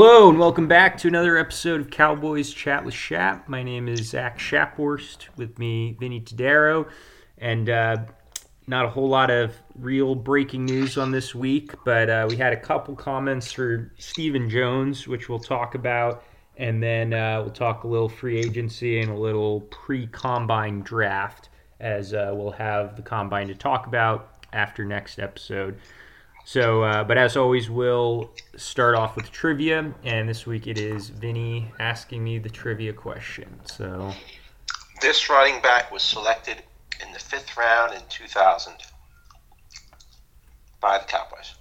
Hello and welcome back to another episode of Cowboys Chat with Shap. My name is Zach Shapworst. With me, Vinny Tadaro, and uh, not a whole lot of real breaking news on this week, but uh, we had a couple comments for Stephen Jones, which we'll talk about, and then uh, we'll talk a little free agency and a little pre-combine draft, as uh, we'll have the combine to talk about after next episode. So, uh, but as always, we'll start off with trivia, and this week it is Vinny asking me the trivia question. So, This running back was selected in the fifth round in 2000 by the Cowboys.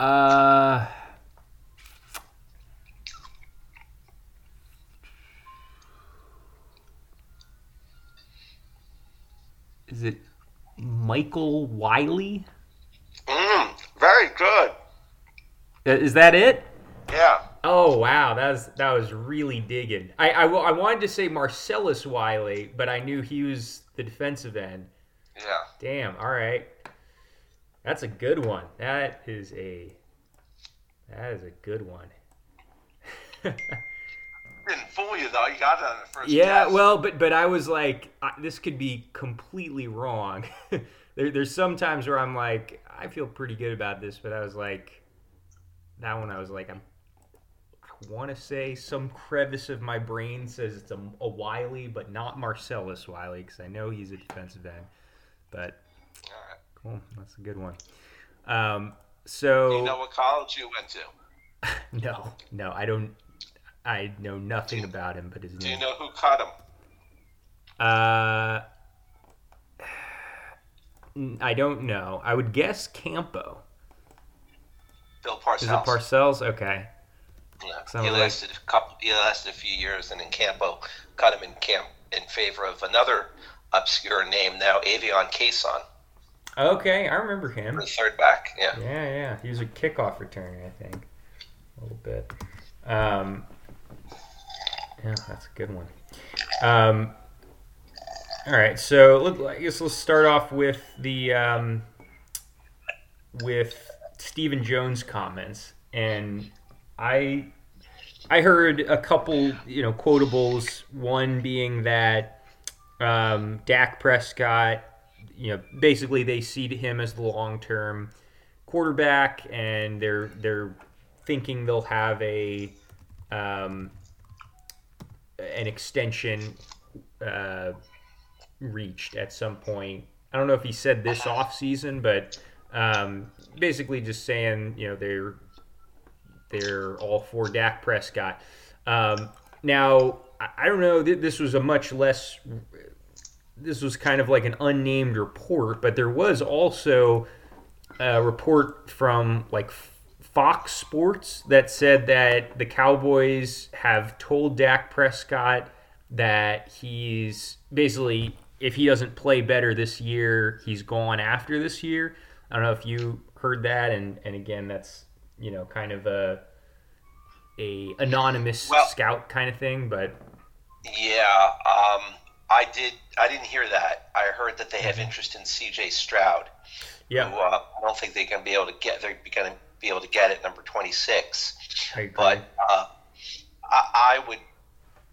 uh, is it Michael Wiley? Mm, very good. Uh, Is that it? Yeah. Oh wow, that was that was really digging. I, I, I wanted to say Marcellus Wiley, but I knew he was the defensive end. Yeah. Damn. All right. That's a good one. That is a that is a good one. Didn't fool you though. You got that on the first yeah. guess. Well, but but I was like, I, this could be completely wrong. there, there's some times where I'm like, I feel pretty good about this, but I was like, that one I was like, I'm. I want to say some crevice of my brain says it's a, a Wiley, but not Marcellus Wiley because I know he's a defensive end. But All right. Cool. That's a good one. Um, so Do you know what college you went to? no, no, I don't. I know nothing about him, but his Do you know who caught him? Uh, I don't know. I would guess Campo. Bill Is Parcells. it Parcells? Okay. Yeah. He like- lasted a couple. He lasted a few years, and then Campo cut him in camp in favor of another obscure name now, Aveion Cason, Okay, I remember him. the third back. Yeah. Yeah, yeah. He was a kickoff returner, I think. A little bit. Um, yeah, that's a good one. Um, all right, so look, I guess let's start off with the um, with Stephen Jones comments, and I I heard a couple, you know, quotables. One being that um, Dak Prescott, you know, basically they see him as the long term quarterback, and they're they're thinking they'll have a um, an extension uh, reached at some point. I don't know if he said this off season, but um, basically just saying, you know, they're they're all for Dak Prescott. Um, now, I, don't know. This was a much less. This was kind of like an unnamed report, but there was also a report from like Fox Sports that said that the Cowboys have told Dak Prescott that he's basically if he doesn't play better this year, he's gone after this year. I don't know if you heard that, and and again, that's you know kind of a a anonymous Well- scout kind of thing, but Yeah, um, I did. I didn't hear that. I heard that they have interest in C.J. Stroud. yeah, Who, uh, I don't think they're going to be able to get. They're going to be able to get at number twenty-six. But uh, I, I would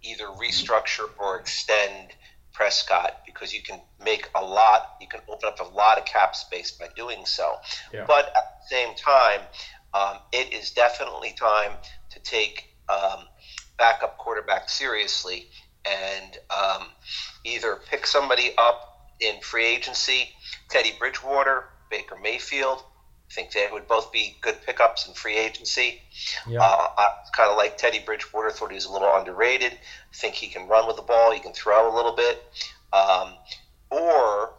either restructure or extend Prescott because you can make a lot. You can open up a lot of cap space by doing so. Yeah. But at the same time, um, it is definitely time to take um, backup quarterback seriously and um, either pick somebody up in free agency, Teddy Bridgewater, Baker Mayfield. I think they would both be good pickups in free agency. yeah, Uh, I kind of like Teddy Bridgewater. Thought he was a little underrated. I think he can run with the ball. He can throw a little bit. Um, or,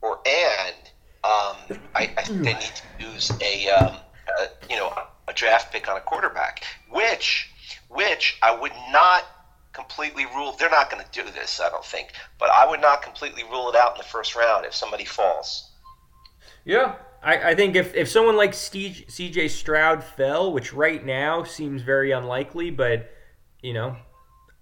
or and um, I, I think they need to use a, um, a you know a draft pick on a quarterback, which which I would not completely rule. They're not going to do this, I don't think. But I would not completely rule it out in the first round if somebody falls. Yeah, I, I think if, if someone like CJ Stroud fell, which right now seems very unlikely, but you know,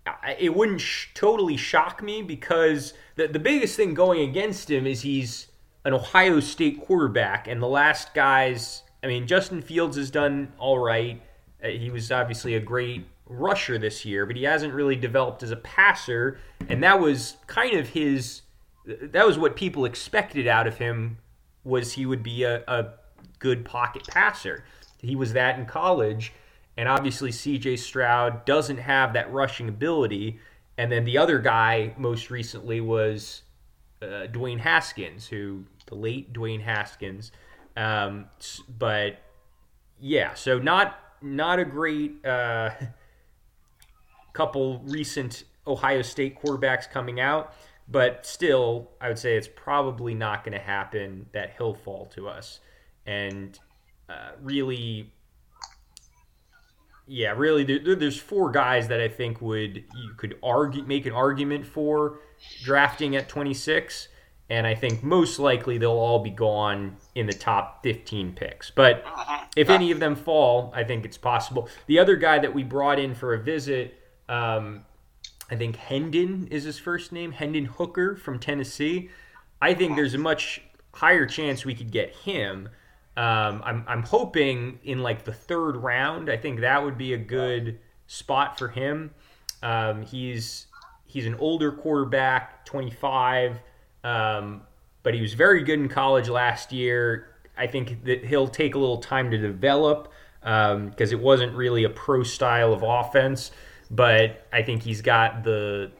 I, it wouldn't sh- totally shock me because the the biggest thing going against him is he's an Ohio State quarterback, and the last guys I mean, Justin Fields has done all right. Uh, he was obviously a great rusher this year, but he hasn't really developed as a passer, and that was kind of his. That was what people expected out of him was he would be a, a good pocket passer. He was that in college, and obviously C.J. Stroud doesn't have that rushing ability. And then the other guy most recently was uh, Dwayne Haskins, who the late Dwayne Haskins. Um, but yeah, so not not a great uh, couple recent Ohio State quarterbacks coming out, but still, I would say it's probably not going to happen that he'll fall to us. And uh, really, yeah, really, there, there's four guys that I think would you could argue make an argument for drafting at 26, and I think most likely they'll all be gone in the top 15 picks. But if any of them fall, I think it's possible. The other guy that we brought in for a visit, um, I think Hendon is his first name, Hendon Hooker from Tennessee. I think there's a much higher chance we could get him. Um, I'm, I'm hoping in like the third round. I think that would be a good spot for him. Um, he's he's an older quarterback, 25, um, but he was very good in college last year. I think that he'll take a little time to develop because um, it wasn't really a pro style of offense. But I think he's got the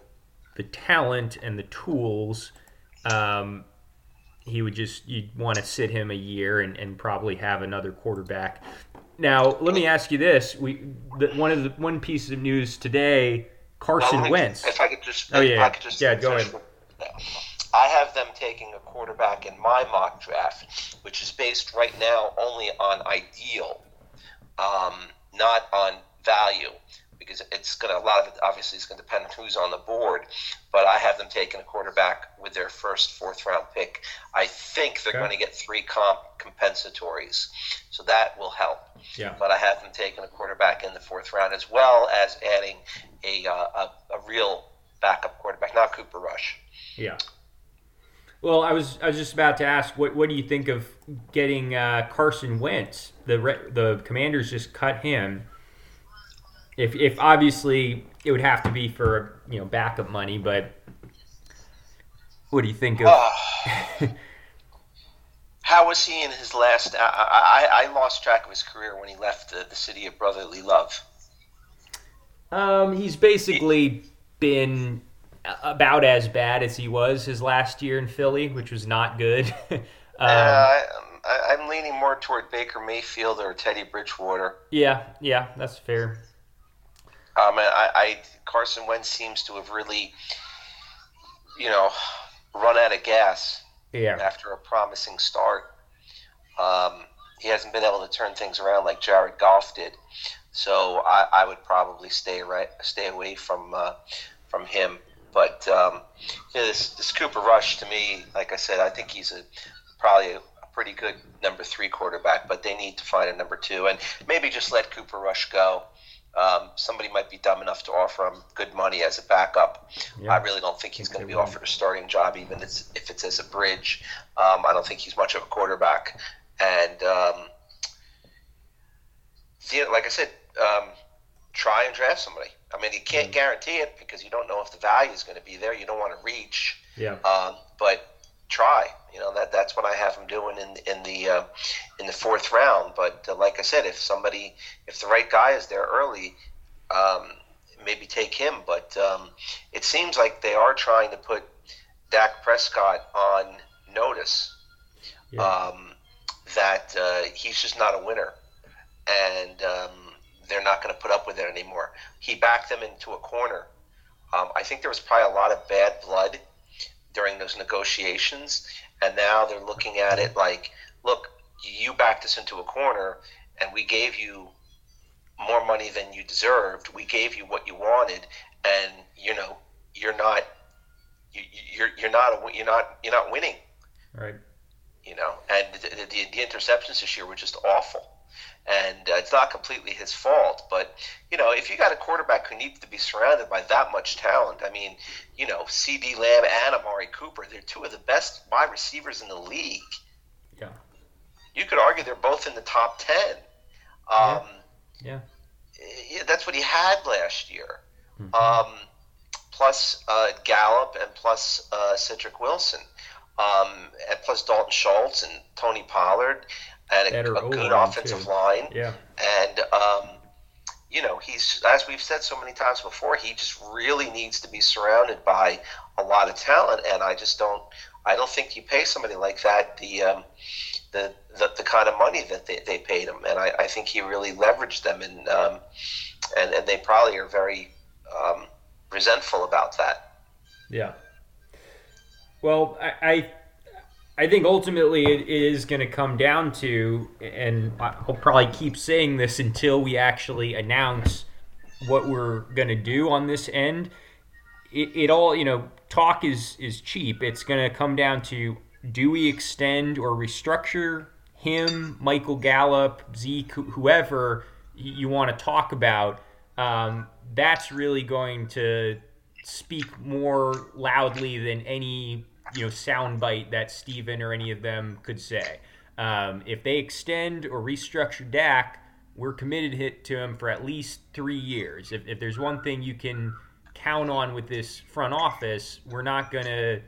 the talent and the tools. Um, he would just you'd want to sit him a year and, and probably have another quarterback. Now, let me ask you this: we the, one of the one piece of news today, Carson Well, Wentz. If I could just, Oh, yeah. I could just Yeah, go ahead. I have them taking a quarterback in my mock draft, which is based right now only on ideal, um, not on value, because it's going to a lot of it obviously is going to depend on who's on the board. But I have them taking a quarterback with their first fourth round pick. I think they're Okay. going to get three comp compensatories, so that will help Yeah. but I have them taking a quarterback in the fourth round as well as adding a, uh, a, a real backup quarterback, not Cooper Rush. Yeah. Well, I was I was just about to ask what what do you think of getting uh, Carson Wentz? The Re- the Commanders just cut him. If if obviously it would have to be for you know backup money, but what do you think of? Ah. How was he in his last? I, I, I lost track of his career when he left the, the city of brotherly love. Um, he's basically been about as bad as he was his last year in Philly, which was not good. um, uh, I, I, I'm leaning more toward Baker Mayfield or Teddy Bridgewater. yeah, yeah, that's fair. Um, I, I Carson Wentz seems to have really, you know, run out of gas Yeah, after a promising start. Um, he hasn't been able to turn things around like Jared Goff did, so I, I would probably stay right, stay away from uh, from him. But um, you know, this this Cooper Rush to me, like I said, I think he's a probably a, a pretty good number three quarterback. But they need to find a number two, and maybe just let Cooper Rush go. Um, somebody might be dumb enough to offer him good money as a backup. Yeah. I really don't think he's going to be offered a starting job, even if if it's as a bridge. Um, I don't think he's much of a quarterback. And um, see, like I said, um, try and draft somebody. I mean, you can't guarantee it because you don't know if the value is going to be there. You don't want to reach, yeah, um, but try. You know that that's what I have him doing in in the uh, in the fourth round. But uh, like I said, if somebody, if the right guy is there early, um, maybe take him. But um, it seems like they are trying to put Dak Prescott on notice yeah. um, that uh, he's just not a winner, and um, they're not going to put up with it anymore. He backed them into a corner. Um, I think there was probably a lot of bad blood during those negotiations, and now they're looking at it like, look, you backed us into a corner, and we gave you more money than you deserved. We gave you what you wanted, and you know you're not you, you're you're not a, you're not you're not winning right. you know, and the, the, the interceptions this year were just awful. And uh, it's not completely his fault, but you know, if you got a quarterback who needs to be surrounded by that much talent, I mean, you know, CeeDee Lamb and Amari Cooper, they're two of the best wide receivers in the league. Yeah. you could argue they're both in the top ten. Um, yeah. yeah. that's what he had last year. Mm-hmm. Um, plus uh, Gallup and plus uh, Cedric Wilson, um, and plus Dalton Schultz and Tony Pollard, and a, a good offensive too. line. Yeah. And um, you know, he's as we've said so many times before, he just really needs to be surrounded by a lot of talent, and I just don't. I don't think you pay somebody like that the um, the, the, the kind of money that they, they paid him, and I, I think he really leveraged them, and um, and and they probably are very um, resentful about that. Yeah. Well, I, I I think ultimately it is going to come down to, and I'll probably keep saying this until we actually announce what we're going to do on this end. It, it, all, you know, talk is is cheap. It's going to come down to do we extend or restructure him, Michael Gallup, Zeke, whoever you want to talk about. Um, that's really going to speak more loudly than any you know soundbite that Stephen or any of them could say. Um, if they extend or restructure Dak, we're committed to him for at least three years. If, if there's one thing you can count on with this front office, we're not going to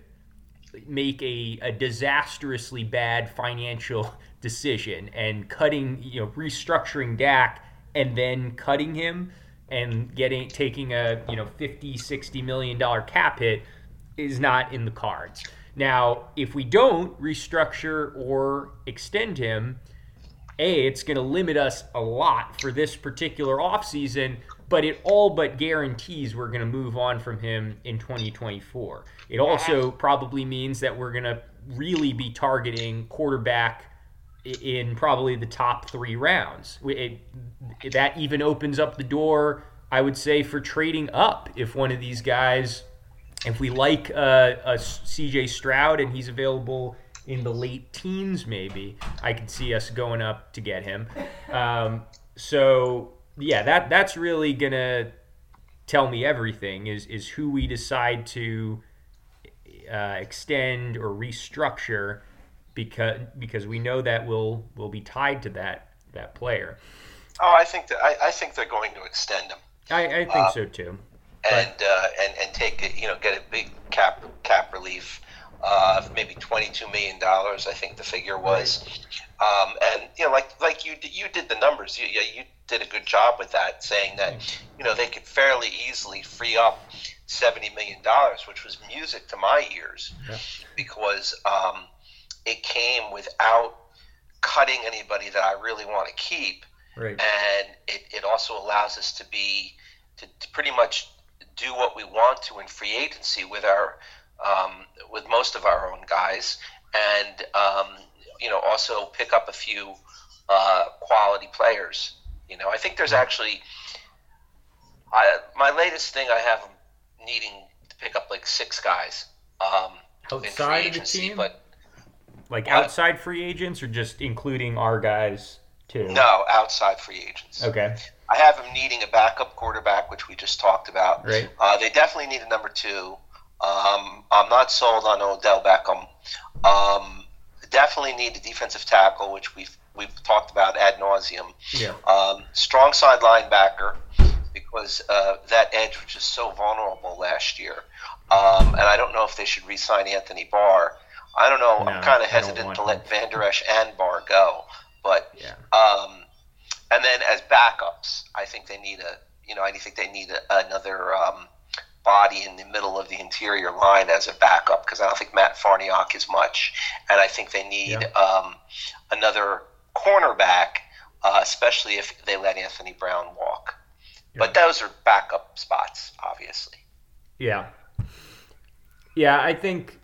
make a, a disastrously bad financial decision and cutting, you know, restructuring Dak and then cutting him and getting taking a, you know, 50, 60 million dollar cap hit is not in the cards. Now, if we don't restructure or extend him, A, it's going to limit us a lot for this particular offseason, but it all but guarantees we're going to move on from him in 2024. It also probably means that we're going to really be targeting quarterback in probably the top three rounds. It, it, that even opens up the door, I would say, for trading up if one of these guys if we like uh, a CJ Stroud and he's available in the late teens, maybe I could see us going up to get him. Um, so yeah, that that's really gonna tell me everything. Is is who we decide to uh, extend or restructure because because we know that we'll will be tied to that that player. Oh, I think that I, I think they're going to extend him. I, I think uh, so too and uh, and and take it, you know, get a big cap cap relief uh, of maybe twenty two million dollars. I think the figure was, um, and you know, like like you you did the numbers. You you did a good job with that, saying that you know they could fairly easily free up seventy million dollars, which was music to my ears, yeah. because um, it came without cutting anybody that I really want to keep. Right. And it, it also allows us to be to, to pretty much do what we want to in free agency with our um, with most of our own guys, and um, you know also pick up a few uh, quality players. You know, I think there's actually I, my latest thing. I have needing to pick up like six guys um, outside of the team, but like what? outside free agents or just including our guys too. No, outside free agents. Okay. I have them needing a backup quarterback, which we just talked about. Right. Uh, they definitely need a number two. Um, I'm not sold on Odell Beckham. Um, definitely need a defensive tackle, which we've we've talked about ad nauseum. Yeah. Um, strong side linebacker because uh, that edge was just so vulnerable last year. Um, and I don't know if they should re-sign Anthony Barr. I don't know. No, I'm kind of hesitant to let Vander Esch and Barr go. But yeah. um, and then as backups, I think they need a you know I think they need a, another um, body in the middle of the interior line as a backup because I don't think Matt Farniok is much, and I think they need yeah. um, another cornerback, uh, especially if they let Anthony Brown walk. Yeah. But those are backup spots, obviously. Yeah. Yeah, I think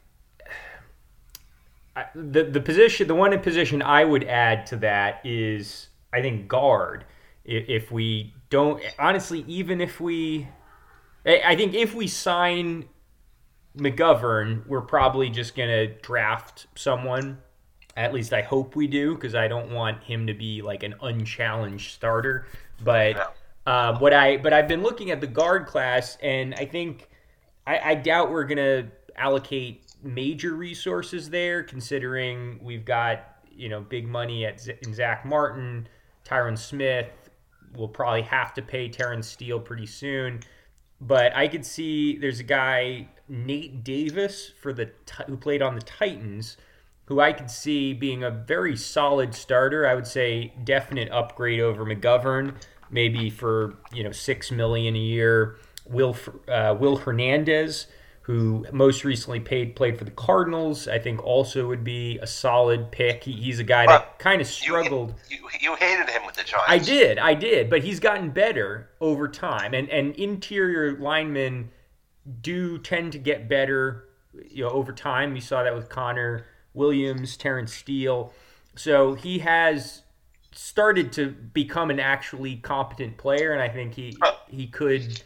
the the position, the one position I would add to that is I think guard. If we don't, honestly, even if we, I think if we sign McGovern, we're probably just gonna draft someone. At least I hope we do, because I don't want him to be like an unchallenged starter. But um, what I but I've been looking at the guard class, and I think I, I doubt we're gonna allocate major resources there, considering we've got you know big money at Z- in Zach Martin, Tyron Smith. We'll probably have to pay Terence Steele pretty soon, but I could see there's a guy Nate Davis for the who played on the Titans, who I could see being a very solid starter. I would say definite upgrade over McGovern, maybe for you know six million a year. Will uh, Will Hernandez who most recently paid played for the Cardinals. I think also would be a solid pick. He, he's a guy that kind of struggled. You, you, you, hated him with the Giants. I did, I did, but he's gotten better over time. And and interior linemen do tend to get better, you know, over time. We saw that with Connor Williams, Terence Steele. So he has started to become an actually competent player, and I think he he could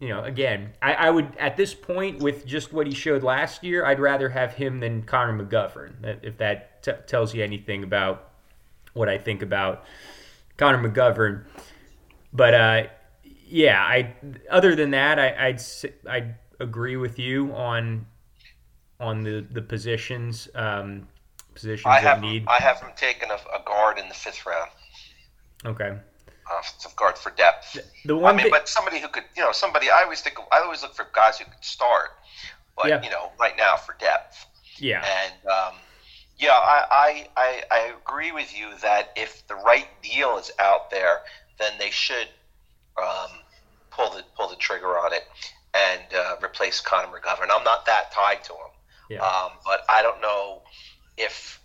you know, again, I, I, would at this point with just what he showed last year, I'd rather have him than Connor McGovern. If that t- tells you anything about what I think about Connor McGovern, but uh, yeah, I other than that, I, I'd I'd agree with you on on the the positions um, positions I have, of need. I have him taking a, a guard in the fifth round. Okay offensive guard for depth. The one I mean, but somebody who could, you know, somebody. I always think. I always look for guys who could start, but yeah. you know, right now for depth. Yeah. And um, yeah, I, I I agree with you that if the right deal is out there, then they should um, pull the pull the trigger on it and uh, replace Connor McGovern. I'm not that tied to him, yeah. um, but I don't know if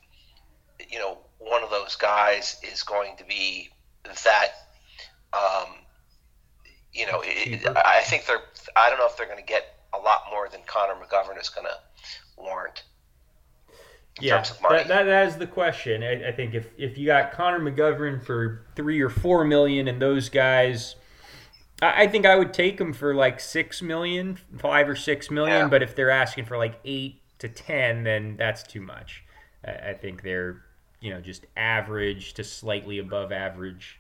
you know one of those guys is going to be that um, you know, it, I think they're. I don't know if they're going to get a lot more than Connor McGovern is going to warrant. Yeah, that, that, that is the question. I, I, think if, if you got Connor McGovern for three or four million, and those guys, I, I think I would take them for like six million, five or six million. Yeah. But if they're asking for like eight to ten, then that's too much. I, I think they're you know just average to slightly above average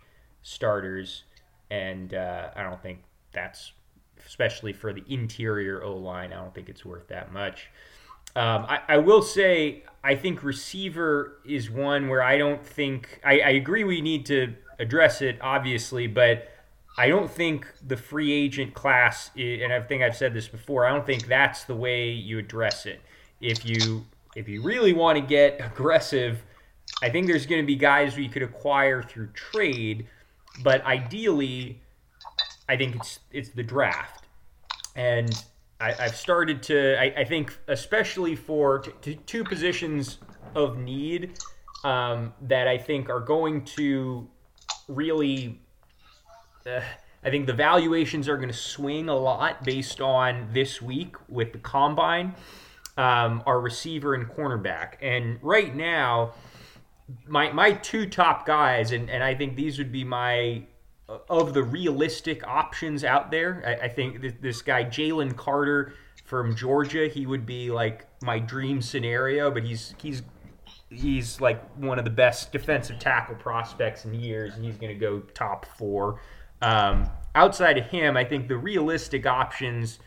starters, and uh, I don't think that's especially for the interior O line. I don't think it's worth that much. Um, I, I, will say I think receiver is one where I don't think I, I agree we need to address it obviously, but I don't think the free agent class, is, and I think I've said this before. I don't think that's the way you address it. If you if you really want to get aggressive, I think there's going to be guys we could acquire through trade but ideally, I think it's it's the draft, and I, have started to. I, I, think especially for t- t- two positions of need um, that I think are going to really. Uh, I think the valuations are going to swing a lot based on this week with the combine, um, our receiver and cornerback. And right now, my my two top guys, and, and I think these would be my of the realistic options out there. I, I think th- this guy Jalen Carter from Georgia, he would be like my dream scenario, but he's he's he's like one of the best defensive tackle prospects in years, and he's going to go top four. Um, outside of him, I think the realistic options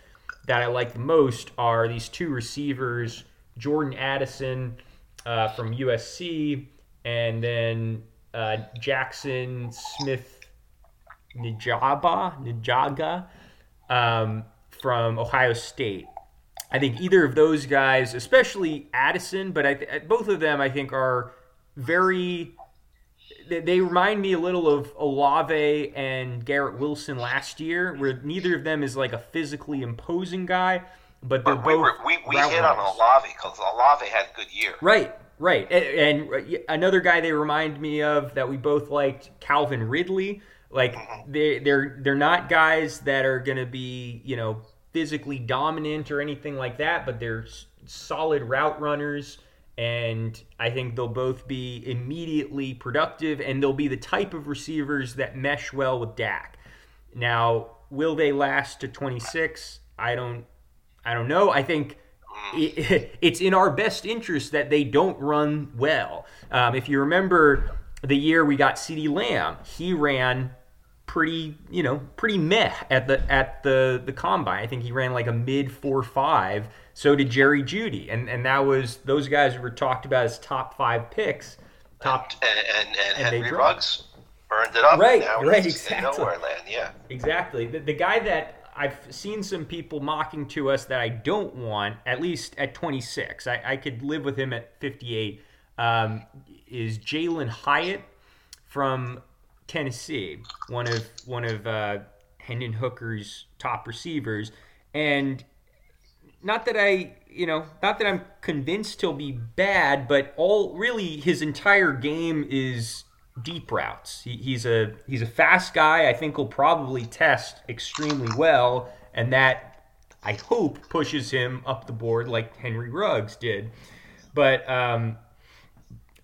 that I like the most are these two receivers, Jordan Addison uh, from USC and then uh, Jaxon Smith Nijaba Nijaga um, from Ohio State. I think either of those guys, especially Addison, but I th- both of them, I think are very. They, they remind me a little of Olave and Garrett Wilson last year, where neither of them is like a physically imposing guy, but they're but we both. Were, we we hit on Olave because Olave had a good year. Right, Right, and, and, another guy they remind me of that we both liked, Calvin Ridley. Like mm-hmm. they they're they're not guys that are going to be you know physically dominant or anything like that, but they're solid route runners, and I think they'll both be immediately productive, and they'll be the type of receivers that mesh well with Dak. Now, will they last to 26? I don't I don't know. I think it's in our best interest that they don't run well. Um, if you remember the year we got CeeDee Lamb, he ran pretty, you know, pretty meh at the at the the combine. I think he ran like a mid four five. So did Jerry Jeudy, and and that was those guys were talked about as top five picks. top and and, and, And Henry. Ruggs burned it up. Right, now right, exactly. nowhere land. Yeah. Exactly. The, the guy that I've seen some people mocking to us that I don't want, at least at 26, I, I could live with him at 58, um, is Jalin Hyatt from Tennessee, one of one of uh, Hendon Hooker's top receivers, and not that I, you know, not that I'm convinced he'll be bad, but all really his entire game is deep routes. He, he's a he's a fast guy. I think he'll probably test extremely well, and that I hope pushes him up the board like Henry Ruggs did. But um,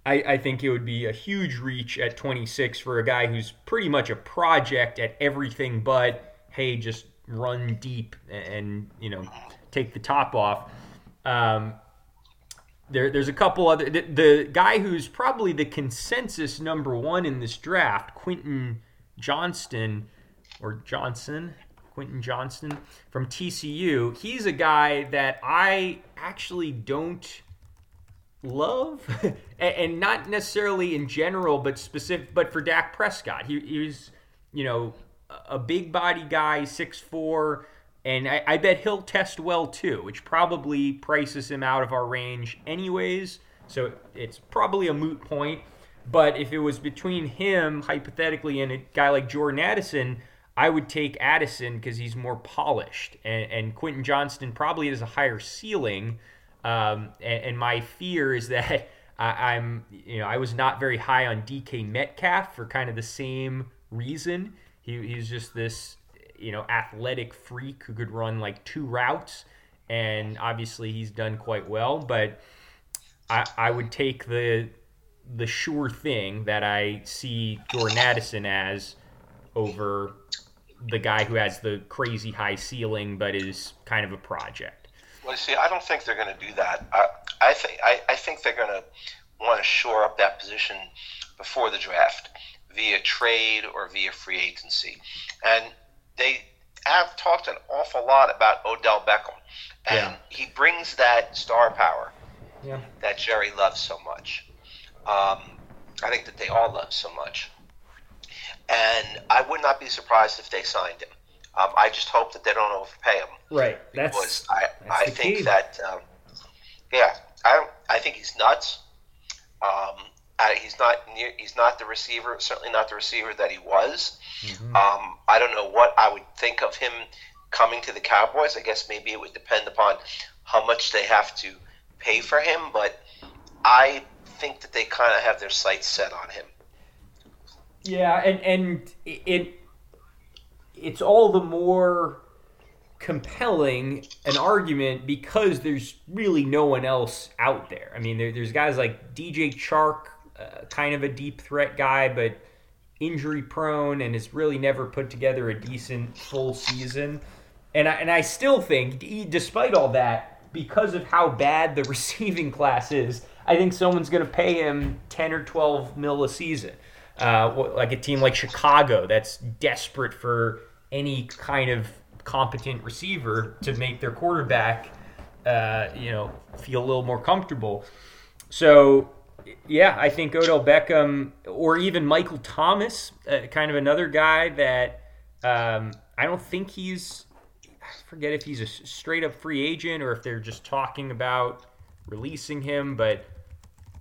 I, I think it would be a huge reach at 26 for a guy who's pretty much a project at everything but hey, just run deep and you know take the top off. Um, there, there's a couple other. The, the guy who's probably the consensus number one in this draft, Quentin Johnston or Johnson, Quentin Johnston from TCU. He's a guy that I actually don't love, and, not necessarily in general, but specific. But for Dak Prescott, he, he was, you know, a big body guy, six four, and I, I bet he'll test well too, which probably prices him out of our range anyways. So it's probably a moot point. But if it was between him, hypothetically, and a guy like Jordan Addison, I would take Addison because he's more polished, and, and Quentin Johnston probably has a higher ceiling. Um, and, and my fear is that I, I'm, you know, I was not very high on DK Metcalf for kind of the same reason. He, he's just this, you know, athletic freak who could run like two routes, and obviously he's done quite well. But I, I would take the the sure thing that I see Jordan Addison as over the guy who has the crazy high ceiling but is kind of a project. Well, see, I don't think they're going to do that. I, I think I, I think they're going to want to shore up that position before the draft via trade or via free agency, and they have talked an awful lot about Odell Beckham, and Yeah. he brings that star power Yeah. that Jerry loves so much. Um, I think that they all love so much, and I would not be surprised if they signed him. Um, I just hope that they don't overpay him Right. That's I, that's I think key. that um, yeah I I think he's nuts. Um, I, he's not near, he's not the receiver certainly not the receiver that he was. Mm-hmm. Um, I don't know what I would think of him coming to the Cowboys. I guess maybe it would depend upon how much they have to pay for him, but I think that they kind of have their sights set on him. Yeah, and and it it's all the more compelling an argument because there's really no one else out there. I mean, there, there's guys like DJ Chark, uh, kind of a deep threat guy, but injury prone and has really never put together a decent full season. And I, and I still think, despite all that, because of how bad the receiving class is, I think someone's going to pay him 10 or 12 mil a season. Uh, like a team like Chicago that's desperate for any kind of competent receiver to make their quarterback, uh, you know, feel a little more comfortable. So, yeah, I think Odell Beckham or even Michael Thomas, uh, kind of another guy that um, I don't think he's. I forget if he's a straight up free agent or if they're just talking about releasing him, but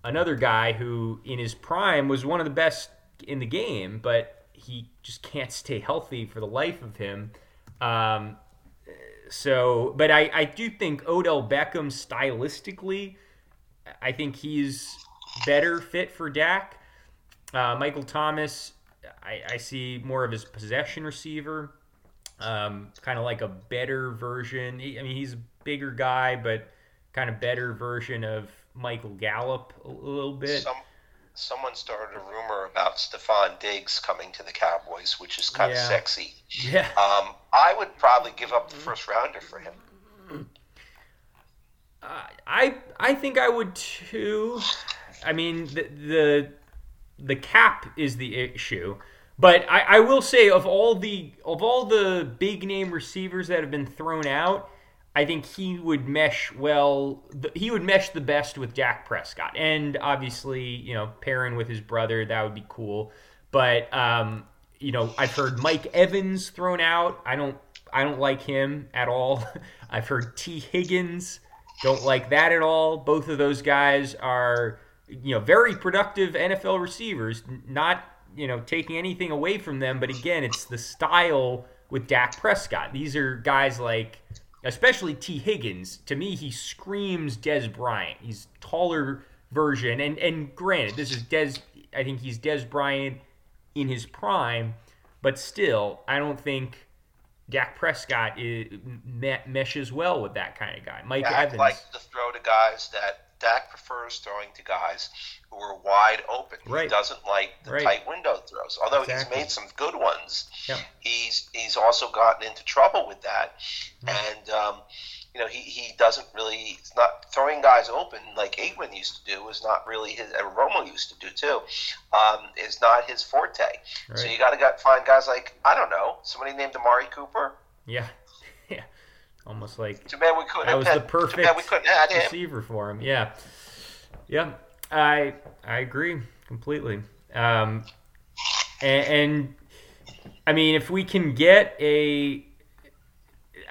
another guy who in his prime was one of the best in the game, but he just can't stay healthy for the life of him. Um, so, but I, I do think Odell Beckham stylistically, I think he's better fit for Dak. Uh, Michael Thomas, I, I see more of his possession receiver, um, kind of like a better version. He- I mean, he's a bigger guy, but kind of better version of Michael Gallup a little bit. Some someone started a rumor about Stefon Diggs coming to the Cowboys, which is kind Yeah. of sexy. Yeah. Um, I would probably give up the first rounder for him. I I think I would too. I mean the the the cap is the issue, but I, I will say of all the of all the big name receivers that have been thrown out, I think he would mesh well. He would mesh the best with Dak Prescott, and obviously, you know, pairing with his brother that would be cool. But um, you know, I've heard Mike Evans thrown out. I don't, I don't like him at all. I've heard Tee Higgins. Don't like that at all. Both of those guys are, you know, very productive NFL receivers. Not, you know, taking anything away from them, but again, it's the style with Dak Prescott. These are guys like, especially Tee Higgins. To me, he screams Dez Bryant. He's taller version, and and granted, this is Dez. I think he's Dez Bryant in his prime, but still, I don't think Dak Prescott is, me- meshes well with that kind of guy. Mike Dak Evans. likes to throw to guys that Dak prefers throwing to guys who are wide open. Right. He doesn't like the Right. tight window throws. Although Exactly. he's made some good ones, Yep. he's he's also gotten into trouble with that. Mm-hmm. And um, you know, he, he doesn't really it's not throwing guys open like Aikman used to do is not really his and Romo used to do too. Um, is not his forte. So Right. you got to find guys like I don't know somebody named Amari Cooper. Yeah, yeah, almost like Too bad we couldn't. that was had- the perfect Too we couldn't receiver for him. Yeah, yeah, I I agree completely. Um, and, and I mean, if we can get a,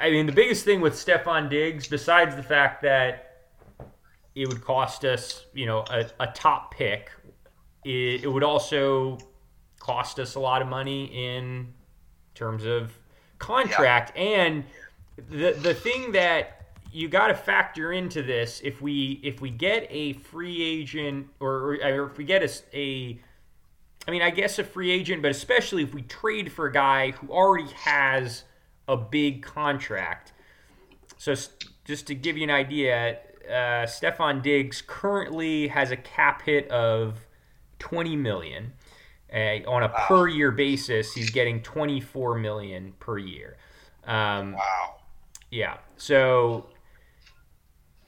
I mean, the biggest thing with Stefon Diggs, besides the fact that it would cost us, you know, a, a top pick, it, it would also cost us a lot of money in terms of contract and the the thing that you got to factor into this if we if we get a free agent or, or if we get a, a I mean I guess a free agent but especially if we trade for a guy who already has a big contract. So just to give you an idea uh, Stefon Diggs currently has a cap hit of 20 million uh, on a per year basis he's getting 24 million per year. Um, Wow. Yeah. So,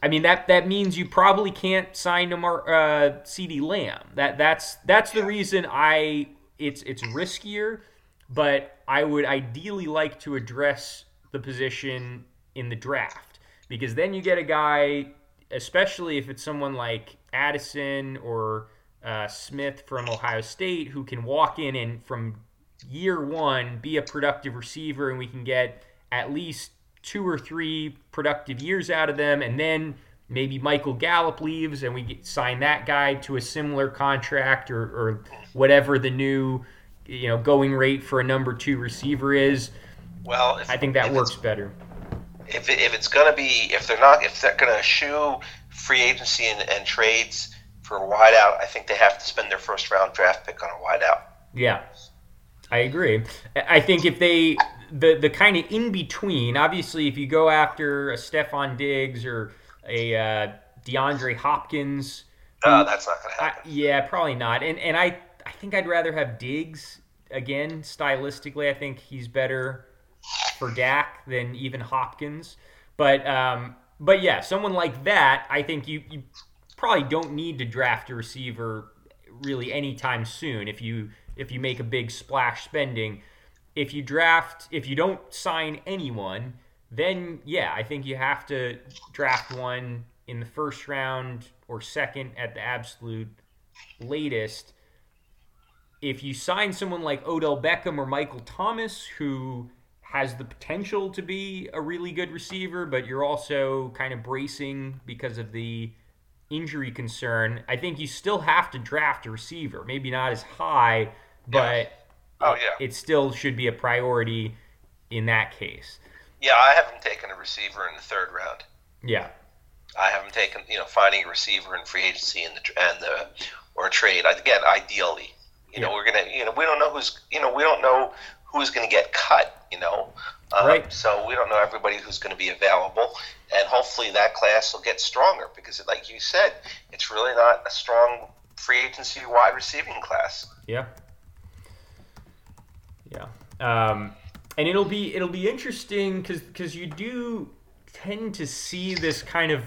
I mean that that means you probably can't sign Namar, uh, CeeDee Lamb. That that's that's the reason I it's it's riskier, but I would ideally like to address the position in the draft because then you get a guy, especially if it's someone like Addison or uh, Smith from Ohio State, who can walk in and from year one be a productive receiver, and we can get at least two or three productive years out of them, and then maybe Michael Gallup leaves, and we get, sign that guy to a similar contract or, or whatever the new you know going rate for a number two receiver is. Well, if, I think that works better. if, if it's going to be, if they're not, if they're going to shoe free agency and, and trades for a wideout, I think they have to spend their first round draft pick on a wideout. Yeah, I agree. I think if they the the kind of in between, obviously, if you go after a Stefon Diggs or a uh, DeAndre Hopkins, Uh, that's not going to I, happen. yeah, probably not. And and I I think I'd rather have Diggs again. Stylistically, I think he's better for Dak than even Hopkins. But um, but yeah, someone like that, I think you you probably don't need to draft a receiver really anytime soon if you if you make a big splash spending. If you draft, if you don't sign anyone, then yeah, I think you have to draft one in the first round or second at the absolute latest. If you sign someone like Odell Beckham or Michael Thomas, who has the potential to be a really good receiver, but you're also kind of bracing because of the injury concern, I think you still have to draft a receiver. Maybe not as high, but Oh, yeah. it still should be a priority in that case. Yeah, I haven't taken a receiver in the third round. Yeah. I haven't taken, you know, finding a receiver in free agency and the and the or a trade. Again, ideally, you know, we're gonna, you know, we don't know who's, you know, we don't know who's gonna get cut. You know, um, Right. So we don't know everybody who's going to be available, and hopefully that class will get stronger because, like you said, it's really not a strong free agency wide receiving class. Yeah. Um, and it'll be it'll be interesting because because you do tend to see this kind of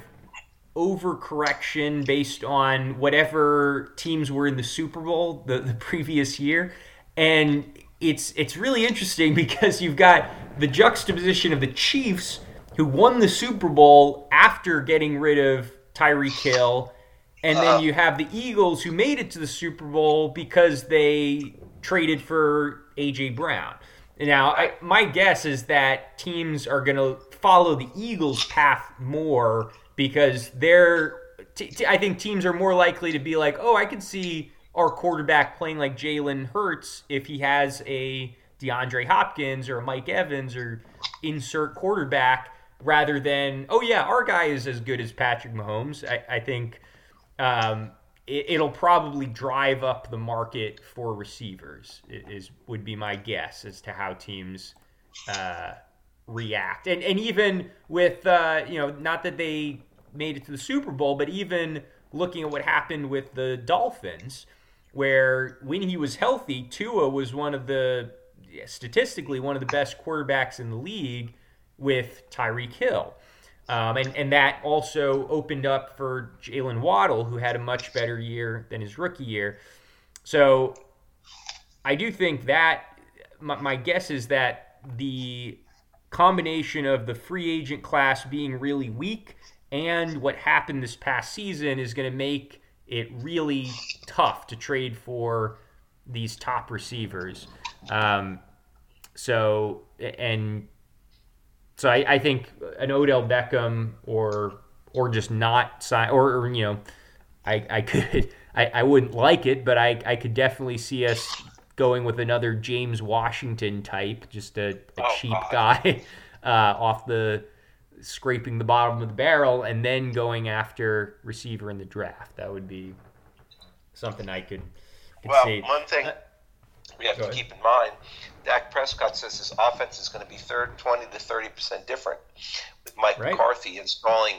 overcorrection based on whatever teams were in the Super Bowl the, the previous year, and it's it's really interesting because you've got the juxtaposition of the Chiefs who won the Super Bowl after getting rid of Tyreek Hill. And then you have the Eagles who made it to the Super Bowl because they traded for A.J. Brown. Now, I, my guess is that teams are going to follow the Eagles' path more because they're. T- t- I think teams are more likely to be like, oh, I can see our quarterback playing like Jalen Hurts if he has a DeAndre Hopkins or a Mike Evans or insert quarterback rather than, oh, yeah, our guy is as good as Patrick Mahomes. I, I think um, it, it'll probably drive up the market for receivers. Is would be my guess as to how teams uh, react, and and even with uh, you know not that they made it to the Super Bowl, but even looking at what happened with the Dolphins, where when he was healthy, Tua was one of the statistically one of the best quarterbacks in the league with Tyreek Hill. Um, and, and that also opened up for Jaylen Waddle, who had a much better year than his rookie year. So I do think that my, my guess is that the combination of the free agent class being really weak and what happened this past season is going to make it really tough to trade for these top receivers. Um, so, and so I, I think an Odell Beckham or or just not sign or, or you know I, I could I, I wouldn't like it, but I, I could definitely see us going with another James Washington type, just a, a Oh, cheap God. guy uh, off the scraping the bottom of the barrel, and then going after receiver in the draft. That would be something I could, could Well, see. one thing Uh, we have go to ahead. keep in mind, Dak Prescott says his offense is going to be third, 20 to 30 percent different, with Mike Right. McCarthy installing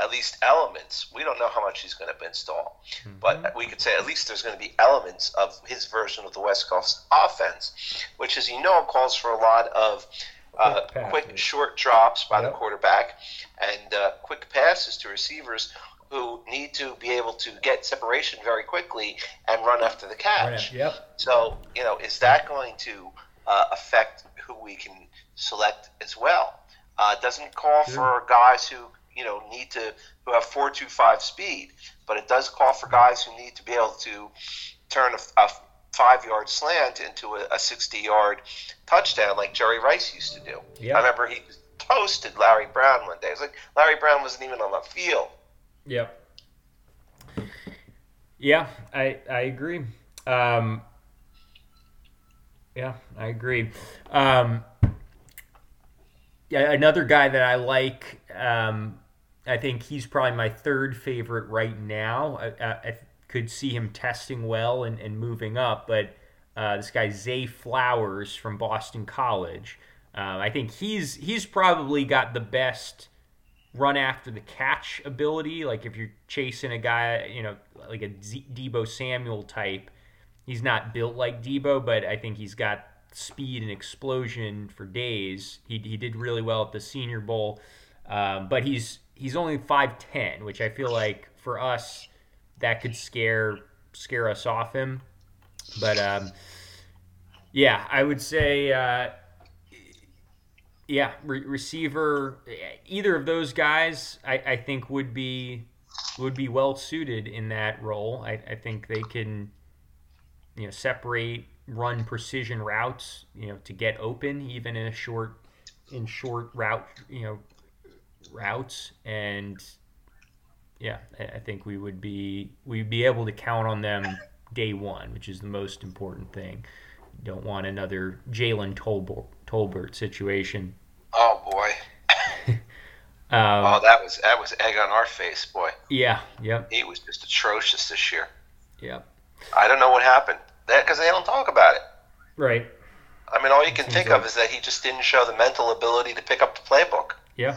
at least elements. We don't know how much he's going to install, Mm-hmm. but we could say at least there's going to be elements of his version of the West Coast offense, which, as you know, calls for a lot of uh, Quick quick, short drops by Yep. the quarterback and uh, quick passes to receivers. Who need to be able to get separation very quickly and run after the catch. Yep. So, you know, is that going to uh, affect who we can select as well? Uh, doesn't call Sure. for guys who, you know, need to, who have 4.25 speed, but it does call for guys who need to be able to turn a, a five yard slant into a, a 60 yard touchdown like Jerry Rice used to do. Yep. I remember he toasted Larry Brown one day. It was like Larry Brown wasn't even on the field. Yep. Yeah, I I agree. Um, yeah, I agree. Um, yeah, another guy that I like. Um, I think he's probably my third favorite right now. I, I, I could see him testing well and, and moving up, but uh, this guy Zay Flowers from Boston College. Uh, I think he's he's probably got the best run after the catch ability. Like if you're chasing a guy, you know, like a Deebo Samuel type, he's not built like Deebo, but I think he's got speed and explosion for days. He, he did really well at the Senior Bowl, um, but he's he's only five ten, which I feel like for us that could scare scare us off him. But um, yeah, I would say. Uh, yeah, re- receiver. Either of those guys, I, I think would be would be well suited in that role. I, I think they can, you know, separate, run precision routes, you know, to get open even in a short in short route, you know, routes and yeah, I, think we would be we'd be able to count on them day one, which is the most important thing. Don't want another Jalen Tolbert, Tolbert situation. Oh boy. Um, Oh, that was that was egg on our face, boy. yeah, yep, He was just atrocious this year. yep. I don't know what happened. That because they don't talk about it. Right. I mean, all you can think like- of is that he just didn't show the mental ability to pick up the playbook. Yeah.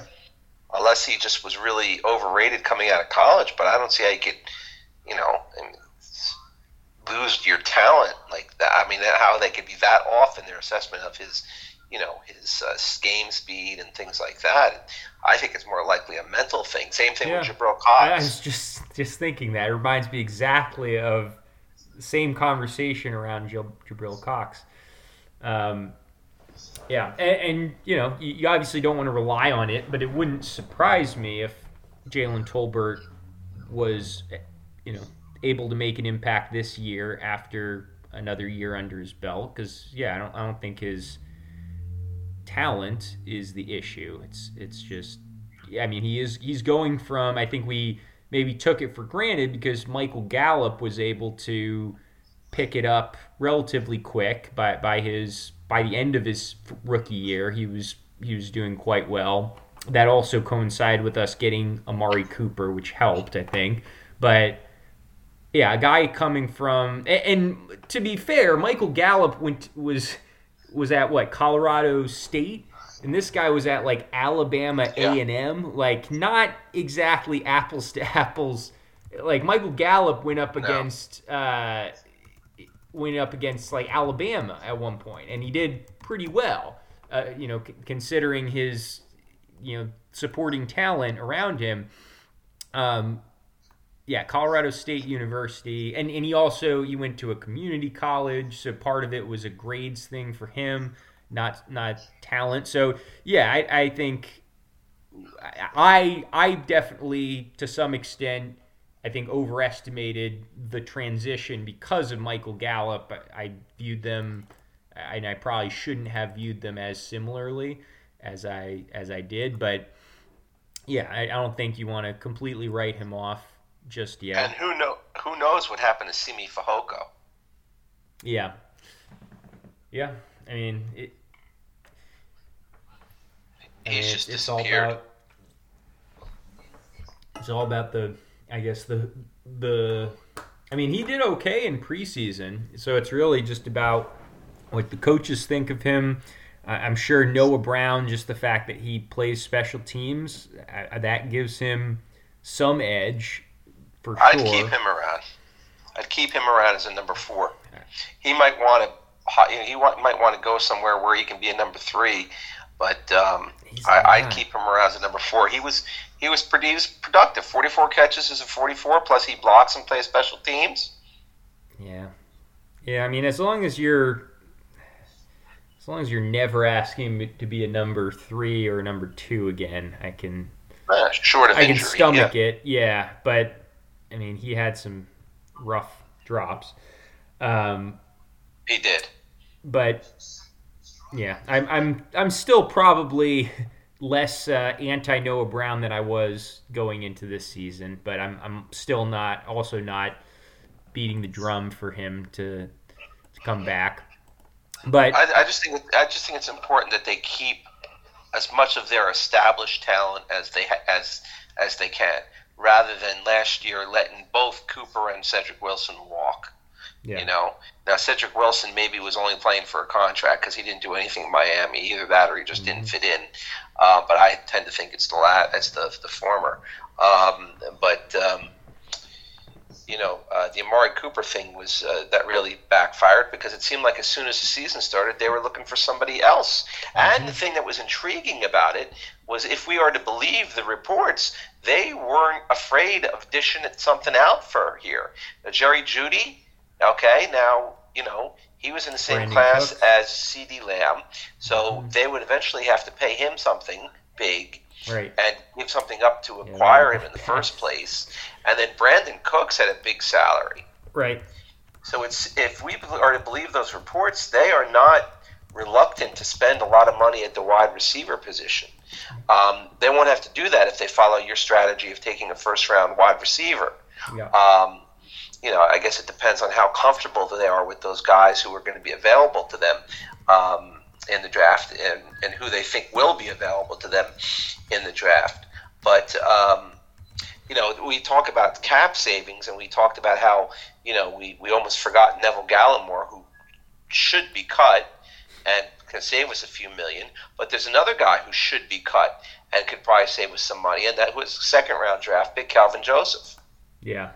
Unless he just was really overrated coming out of college. But I don't see how you could, you know, lose your talent like that. I mean, how they could be that off in their assessment of his, you know, his uh, game speed and things like that. I think it's more likely a mental thing. Same thing with Yeah. Cox. I was just just thinking that it reminds me exactly of the same conversation around Jab- Jabril Cox. Um, Yeah, and, and you know, you, you, obviously don't want to rely on it, but it wouldn't surprise me if Jalen Tolbert was, you know, able to make an impact this year after another year under his belt. Because yeah, I don't, I don't think his talent is the issue. It's, it's just, I mean, he is, he's going from. I think we maybe took it for granted because Michael Gallup was able to pick it up relatively quick by, by his by the end of his rookie year, he was he was doing quite well. That also coincided with us getting Amari Cooper, which helped, I think. But yeah, a guy coming from and, and to be fair, Michael Gallup went was was at what Colorado State, and this guy was at like Alabama A and M, like not exactly apples to apples. Like Michael Gallup went up against. No. Uh, went up against like Alabama at one point, and he did pretty well. Uh, you know, c- considering his you know supporting talent around him. Um, yeah, Colorado State University, and and he also he went to a community college, so part of it was a grades thing for him, not not talent. So yeah, I, I think I I definitely to some extent I think overestimated the transition because of Michael Gallup. I viewed them, and I probably shouldn't have viewed them as similarly as I as I did. But yeah, I, I don't think you want to completely write him off just yet. And who know who knows what happened to Simi Fehoko? Yeah, yeah. I mean, it, I mean, just it's. It's all about, it's all about the I guess the the I mean he did okay in preseason, so it's really just about what the coaches think of him. I'm sure Noah Brown, just the fact that he plays special teams, that gives him some edge for I'd sure. Keep him around. I'd keep him around as a number four. He might want to. You know, He might want to go somewhere where he can be a number three, but um, I, would keep him around as a number four. He was he was pretty he was productive. Forty four catches is a forty four. Plus he blocks and plays special teams. Yeah, yeah. I mean, as long as you're as long as you're never asking him to be a number three or a number two again, I can. Uh, short of I injury, can stomach yeah. it. Yeah, but I mean, he had some rough drops. Um, he did. But yeah, I'm I'm I'm still probably less uh, anti Noah Brown than I was going into this season, but I'm I'm still not also not beating the drum for him to, to come back. But I, I just think I just think it's important that they keep as much of their established talent as they as as they can, rather than last year letting both Cooper and Cedric Wilson walk. Yeah. You know, now Cedric Wilson maybe was only playing for a contract because he didn't do anything in Miami, either that or he just mm-hmm. didn't fit in. Uh, but I tend to think it's the la- it's the the former. Um, but um, you know, uh, the Amari Cooper thing was uh, that really backfired because it seemed like as soon as the season started, they were looking for somebody else. Mm-hmm. And the thing that was intriguing about it was, if we are to believe the reports, they weren't afraid of dishing something out for here. Now, Jerry Jeudy, Okay, now you know he was in the same class Cook. as CeeDee Lamb, so mm-hmm. they would eventually have to pay him something big, right. and give something up to acquire yeah, him in the first place. And then Brandin Cooks had a big salary, right? So it's if we are to believe those reports, they are not reluctant to spend a lot of money at the wide receiver position. Um, they won't have to do that if they follow your strategy of taking a first round wide receiver. Yeah. Um, you know, I guess it depends on how comfortable they are with those guys who are going to be available to them um, in the draft and, and who they think will be available to them in the draft. But, um, you know, we talk about cap savings and we talked about how, you know, we, we almost forgot Neville Gallimore, who should be cut and can save us a few million. But there's another guy who should be cut and could probably save us some money, and that was second round draft pick Kelvin Joseph. Yeah,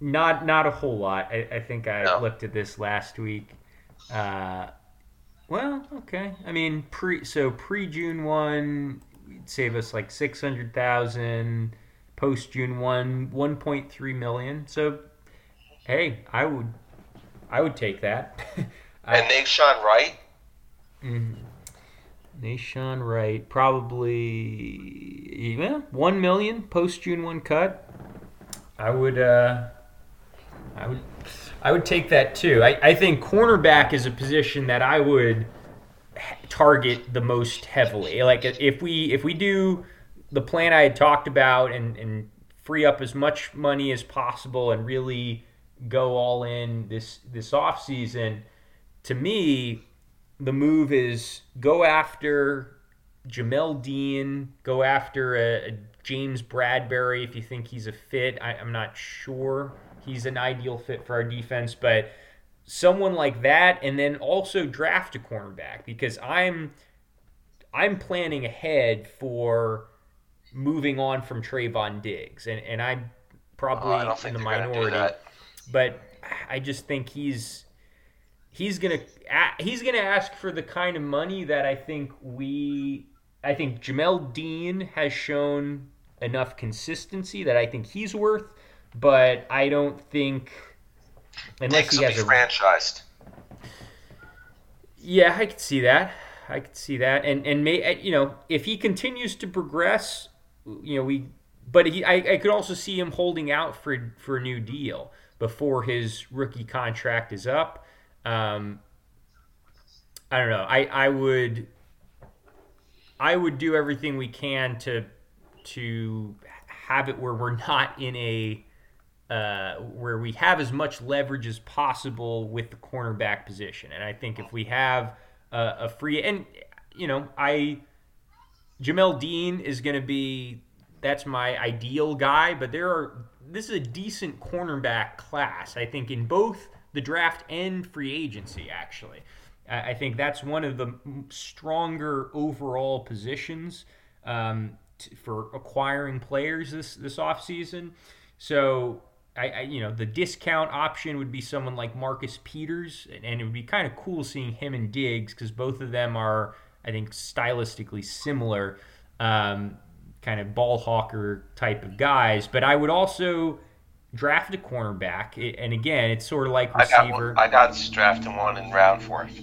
not not a whole lot. I, I think I no. looked at this last week. Uh, well, okay. I mean, pre so pre June one, save us like six hundred thousand. Post June one, one point three million. So, hey, I would, I would take that. and Nahshon Wright. Mm-hmm. Wright, probably yeah, one million post June one cut. I would, uh, I would, I would take that too. I, I think cornerback is a position that I would target the most heavily. Like if we if we do the plan I had talked about and and free up as much money as possible and really go all in this this off season, to me the move is go after Jamel Dean, go after a, a James Bradberry if you think he's a fit. I, I'm not sure he's an ideal fit for our defense, but someone like that, and then also draft a cornerback because I'm I'm planning ahead for moving on from Trevon Diggs, and and I'm probably Oh, in the they're gonna do minority, but I just think he's he's gonna he's gonna ask for the kind of money that I think we I think Jamel Dean has shown enough consistency that I think he's worth, but I don't think unless Diggs he has a franchised. yeah, I could see that. I could see that, and and may you know if he continues to progress, you know we. But he, I, I could also see him holding out for for a new deal before his rookie contract is up. Um, I don't know. I I would. I would do everything we can to to have it where we're not in a uh, where we have as much leverage as possible with the cornerback position. And I think if we have uh, a free and you know I Jamel Dean is going to be that's my ideal guy, but there are this is a decent cornerback class. I think in both the draft and free agency actually. I think that's one of the stronger overall positions um, t- for acquiring players this this offseason. So I, I, you know, the discount option would be someone like Marcus Peters, and, and it would be kind of cool seeing him and Diggs because both of them are, I think, stylistically similar, um, kind of ball hawker type of guys. But I would also draft a cornerback, and again, it's sort of like I got receiver. one, I got drafting one in round four.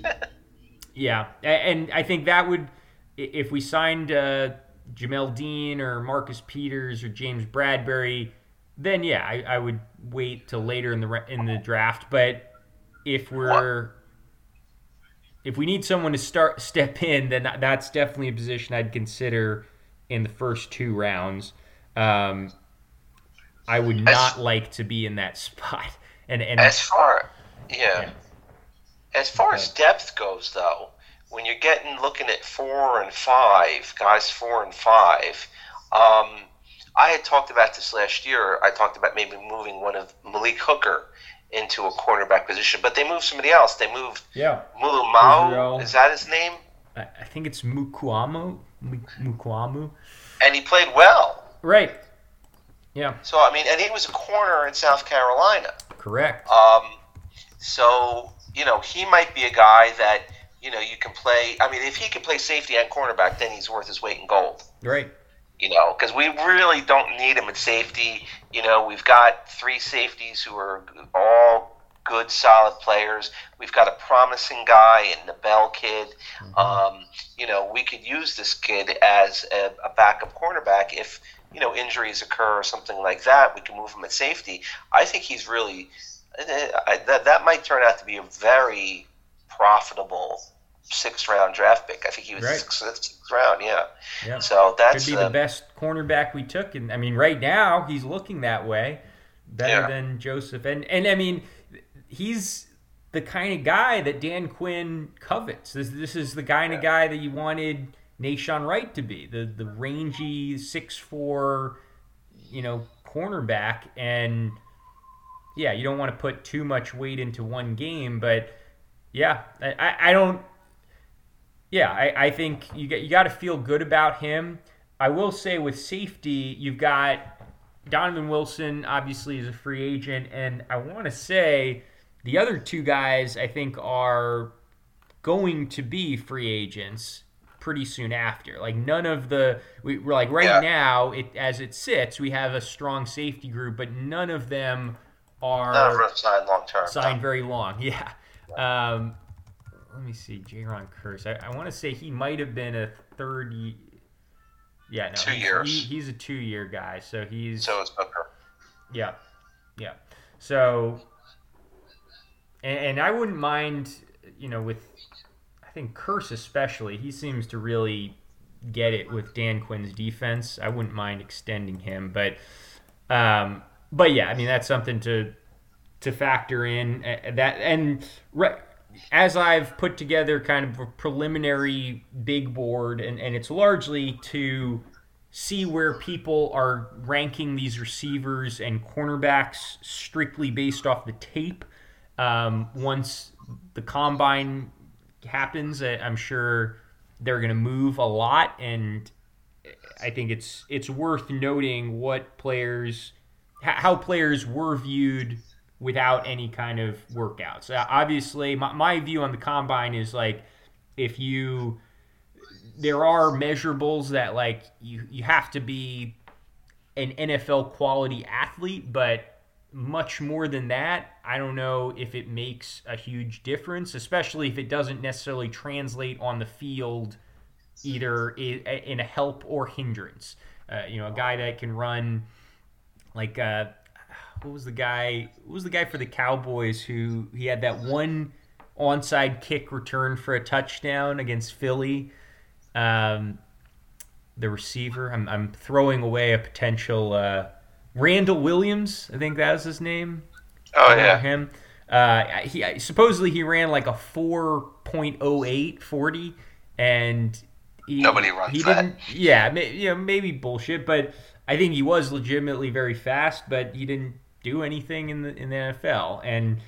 Yeah, and I think that would, if we signed uh, Jamel Dean or Marcus Peters or James Bradberry, then yeah, I, I would wait till later in the in the draft. But if we're if we need someone to start step in, then that's definitely a position I'd consider in the first two rounds. Um, I would not like to be in that spot. And and As far, yeah. Yeah. As far as depth goes, though, when you're getting looking at four and five, guys four and five, um, I had talked about this last year. I talked about maybe moving one of Malik Hooker into a cornerback position, but they moved somebody else. They moved yeah, Mulu Mao. Is that his name? I, I think it's Mukuamu. Mu- Mukuamu. And he played well. Right. Yeah, So I mean, and he was a corner in South Carolina. correct. Um, so you know, he might be a guy that you know you can play. I mean, if he can play safety and cornerback, then he's worth his weight in gold. Right. You know, because we really don't need him at safety. You know, we've got three safeties who are all good, solid players. We've got a promising guy in the Bell kid. Um, you know, we could use this kid as a, a backup cornerback if you know injuries occur or something like that. We can move him at safety. I think he's really that that might turn out to be a very profitable sixth round draft pick. I think he was Right. sixth, round. Yeah. Yeah. So that's Could be uh, the best cornerback we took, and I mean, right now he's looking that way, better Yeah. than Joseph. And and I mean, he's the kind of guy that Dan Quinn covets. This this is the kind of guy that you wanted Nahshon Wright to be, the the rangy six four, you know, cornerback. And yeah, you don't want to put too much weight into one game, but yeah, I, I, I don't. Yeah, I, I think you get you got to feel good about him. I will say with safety, you've got Donovan Wilson, obviously is a free agent, and I want to say the other two guys I think are going to be free agents pretty soon after. Like none of the we, we're like right Yeah. now, it as it sits, we have a strong safety group, but none of them are none of them signed long term. signed very long. Yeah. Um, let me see, Jayron Kearse. I, I want to say he might have been a third. Yeah, no, two he's, years. He, he's a two-year guy, so he's so is Booker. Yeah, yeah. So, and, and I wouldn't mind, you know, with think Kearse especially. He seems to really get it with Dan Quinn's defense. I wouldn't mind extending him, but, um, but yeah, I mean that's something to to factor in uh, that and re- as I've put together kind of a preliminary big board, and, and it's largely to see where people are ranking these receivers and cornerbacks strictly based off the tape. Um, once the combine happens, I'm sure they're going to move a lot, and I think it's it's worth noting what players, how players were viewed without any kind of workouts. Uh, obviously, my, my view on the combine is like if you there are measurables that like you you have to be an NFL quality athlete, but much more than that, I don't know if it makes a huge difference, especially if it doesn't necessarily translate on the field either in a help or hindrance. Uh, you know, a guy that can run like uh, what was the guy? What was the guy for the Cowboys who he had that one onside kick return for a touchdown against Philly? Um, the receiver. I'm, I'm throwing away a potential uh, Randall Williams. I think that was his name. Oh yeah, him. Uh, he supposedly he ran like a 4.08 40, and he, nobody runs he that. Didn't, yeah, may, you know, maybe bullshit, but I think he was legitimately very fast, but he didn't do anything in the in the NFL. And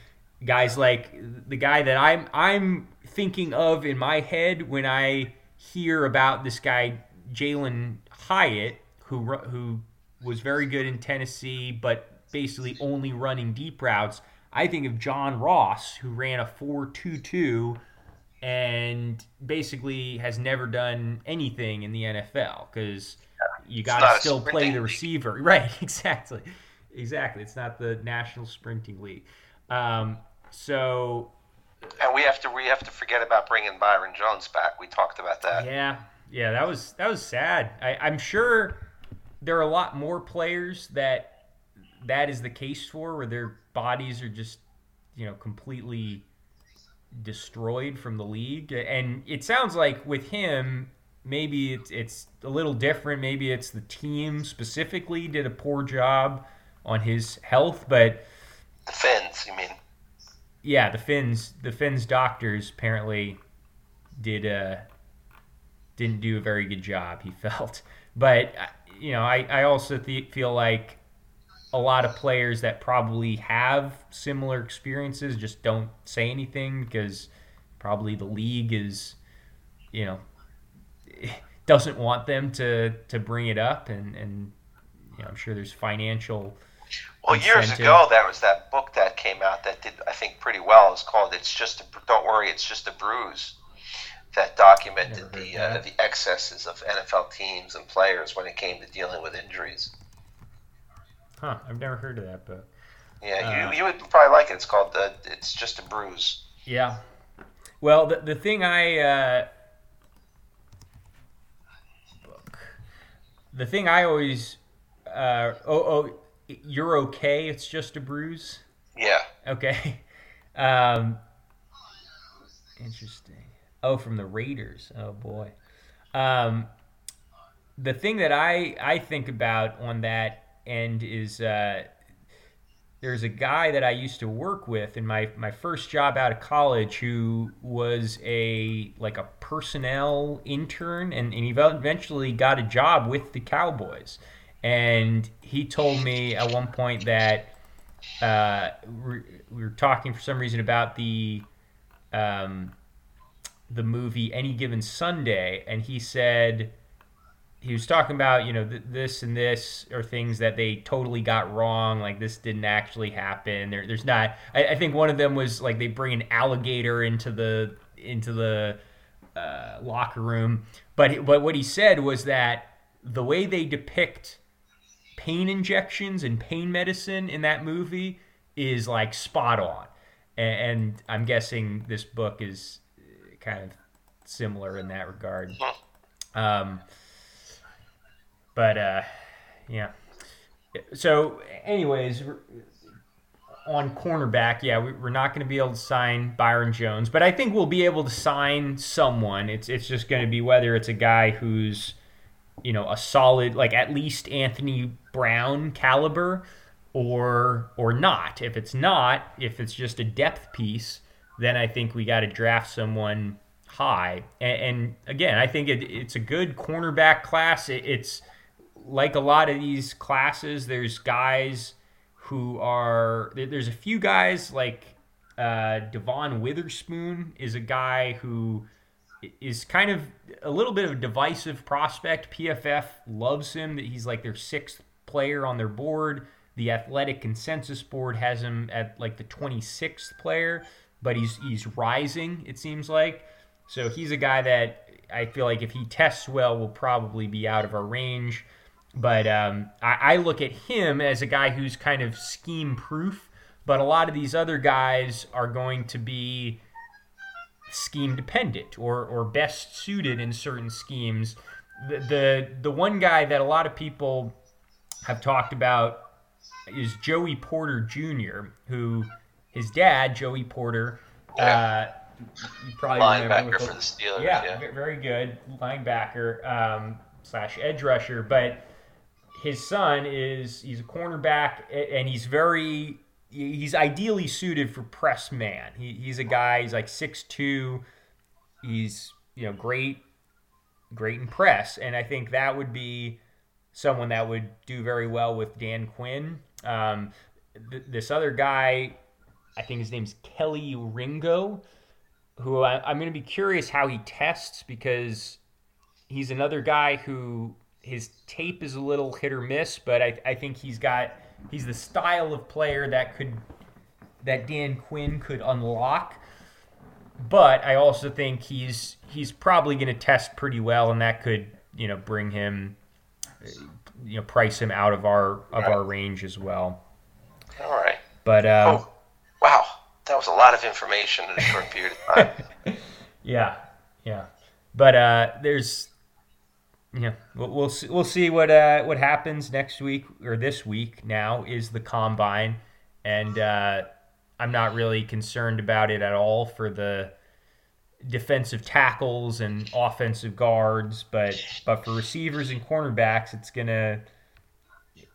guys like the guy that I'm I'm thinking of in my head when I hear about this guy Jalin Hyatt, who who was very good in Tennessee, but basically only running deep routes. I think of John Ross, who ran a four two two and basically has never done anything in the NFL because you got to still play the receiver. League. Right, exactly exactly. It's not the National Sprinting League. Um, so, and we have to we have to forget about bringing Byron Jones back. We talked about that. Yeah, yeah, that was that was sad. I, I'm sure there are a lot more players that that is the case for, where their bodies are just you know completely destroyed from the league. And it sounds like with him, maybe it's it's a little different. Maybe it's the team specifically did a poor job on his health, but the Fins, you mean? Yeah, the Fins. The Fins doctors apparently did uh, didn't do a very good job. He felt, but you know, I I also th- feel like a lot of players that probably have similar experiences just don't say anything because probably the league is, you know, doesn't want them to to bring it up, and and you know, I'm sure there's financial well, years ago, there was that book that came out that did, I think, pretty well. It's called "It's Just a Don't Worry, It's Just a Bruise," that documented the uh, the excesses of NFL teams and players when it came to dealing with injuries. Huh? I've never heard of that book. Yeah, uh, you, you would probably like it. It's called the, "It's Just a Bruise." Yeah. Well, the the thing I uh, book, the thing I always uh, oh oh you're okay. It's just a bruise. Yeah. Okay. Um, interesting. Oh, from the Raiders. Oh boy. Um, the thing that I I think about on that end is uh, there's a guy that I used to work with in my my first job out of college who was a like a personnel intern and, and he eventually got a job with the Cowboys and he told me at one point that uh, we were talking for some reason about the um, the movie Any Given Sunday, and he said he was talking about you know th- this and this are things that they totally got wrong, like this didn't actually happen. There, there's not. I, I, think one of them was like they bring an alligator into the into the uh, locker room, but but what he said was that the way they depict pain injections and pain medicine in that movie is like spot on. And I'm guessing this book is kind of similar in that regard. Um, but uh, yeah. So, anyways, on cornerback, yeah, we, are not going to be able to sign Byron Jones, but I think we'll be able to sign someone. It's it's just going to be whether it's a guy who's, you know, a solid like at least Anthony Brown caliber, or or not. If it's not, if it's just a depth piece, then I think we got to draft someone high. And, and again, I think it, it's a good cornerback class. It, it's like a lot of these classes. There's guys who are there's a few guys like uh, Devon Witherspoon is a guy who is kind of a little bit of a divisive prospect. PFF loves him. That he's like their sixth player on their board. The athletic consensus board has him at like the 26th player, but he's he's rising. It seems like so he's a guy that I feel like if he tests well, will probably be out of our range. But um, I, I look at him as a guy who's kind of scheme proof. But a lot of these other guys are going to be scheme dependent or, or best suited in certain schemes. The, the the one guy that a lot of people have talked about is Joey Porter Jr., who his dad, Joey Porter, yeah. uh, you probably linebacker for the Steelers. Yeah, yeah, very good linebacker um, slash edge rusher. But his son is he's a cornerback and he's very he's ideally suited for press man. He, he's a guy. He's like six two. He's you know great, great in press, and I think that would be someone that would do very well with Dan Quinn. Um, th- this other guy, I think his name's Kelee Ringo, who I, I'm going to be curious how he tests because he's another guy who his tape is a little hit or miss, but I, I think he's got he's the style of player that could that Dan Quinn could unlock. But I also think he's he's probably going to test pretty well, and that could you know bring him you know price him out of our of right. our range as well. All right. But uh, oh, wow, that was a lot of information in a short period of time. yeah, yeah. But uh, there's yeah, we'll we'll see, we'll see what uh, what happens next week or this week. Now is the combine, and uh, I'm not really concerned about it at all for the defensive tackles and offensive guards, but but for receivers and cornerbacks, it's gonna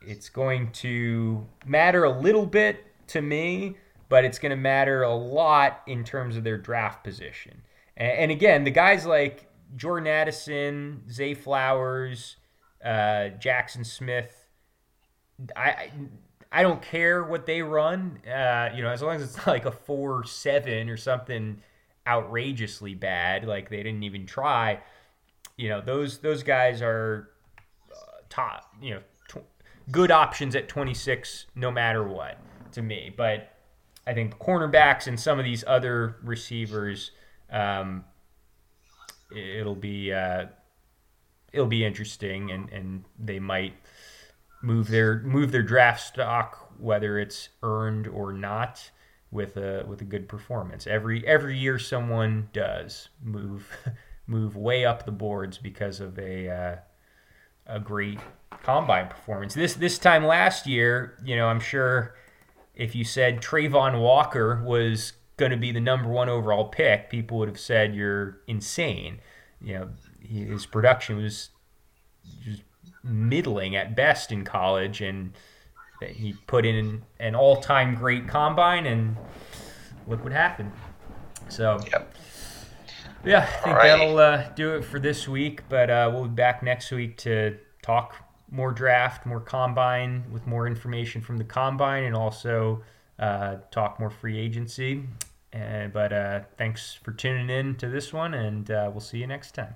it's going to matter a little bit to me, but it's going to matter a lot in terms of their draft position. And, and again, the guys like Jordan Addison, Zay Flowers, uh, Jaxon Smith, I, I don't care what they run. Uh, you know, as long as it's like a four seven or something outrageously bad, like they didn't even try. You know, those those guys are uh, top. You know, tw- good options at 26, no matter what, to me. But I think cornerbacks and some of these other receivers, um, it'll be uh, it'll be interesting, and, and they might move their move their draft stock whether it's earned or not with a with a good performance. Every every year someone does move move way up the boards because of a uh, a great combine performance. This this time last year, you know, I'm sure if you said Travon Walker was going to be the number one overall pick, people would have said you're insane. You know, his production was just middling at best in college, and he put in an all-time great combine, and look what happened. So, yep. yeah, I think that'll uh, do it for this week. But uh, we'll be back next week to talk more draft, more combine, with more information from the combine, and also uh, talk more free agency. But uh, thanks for tuning in to this one, and uh, we'll see you next time.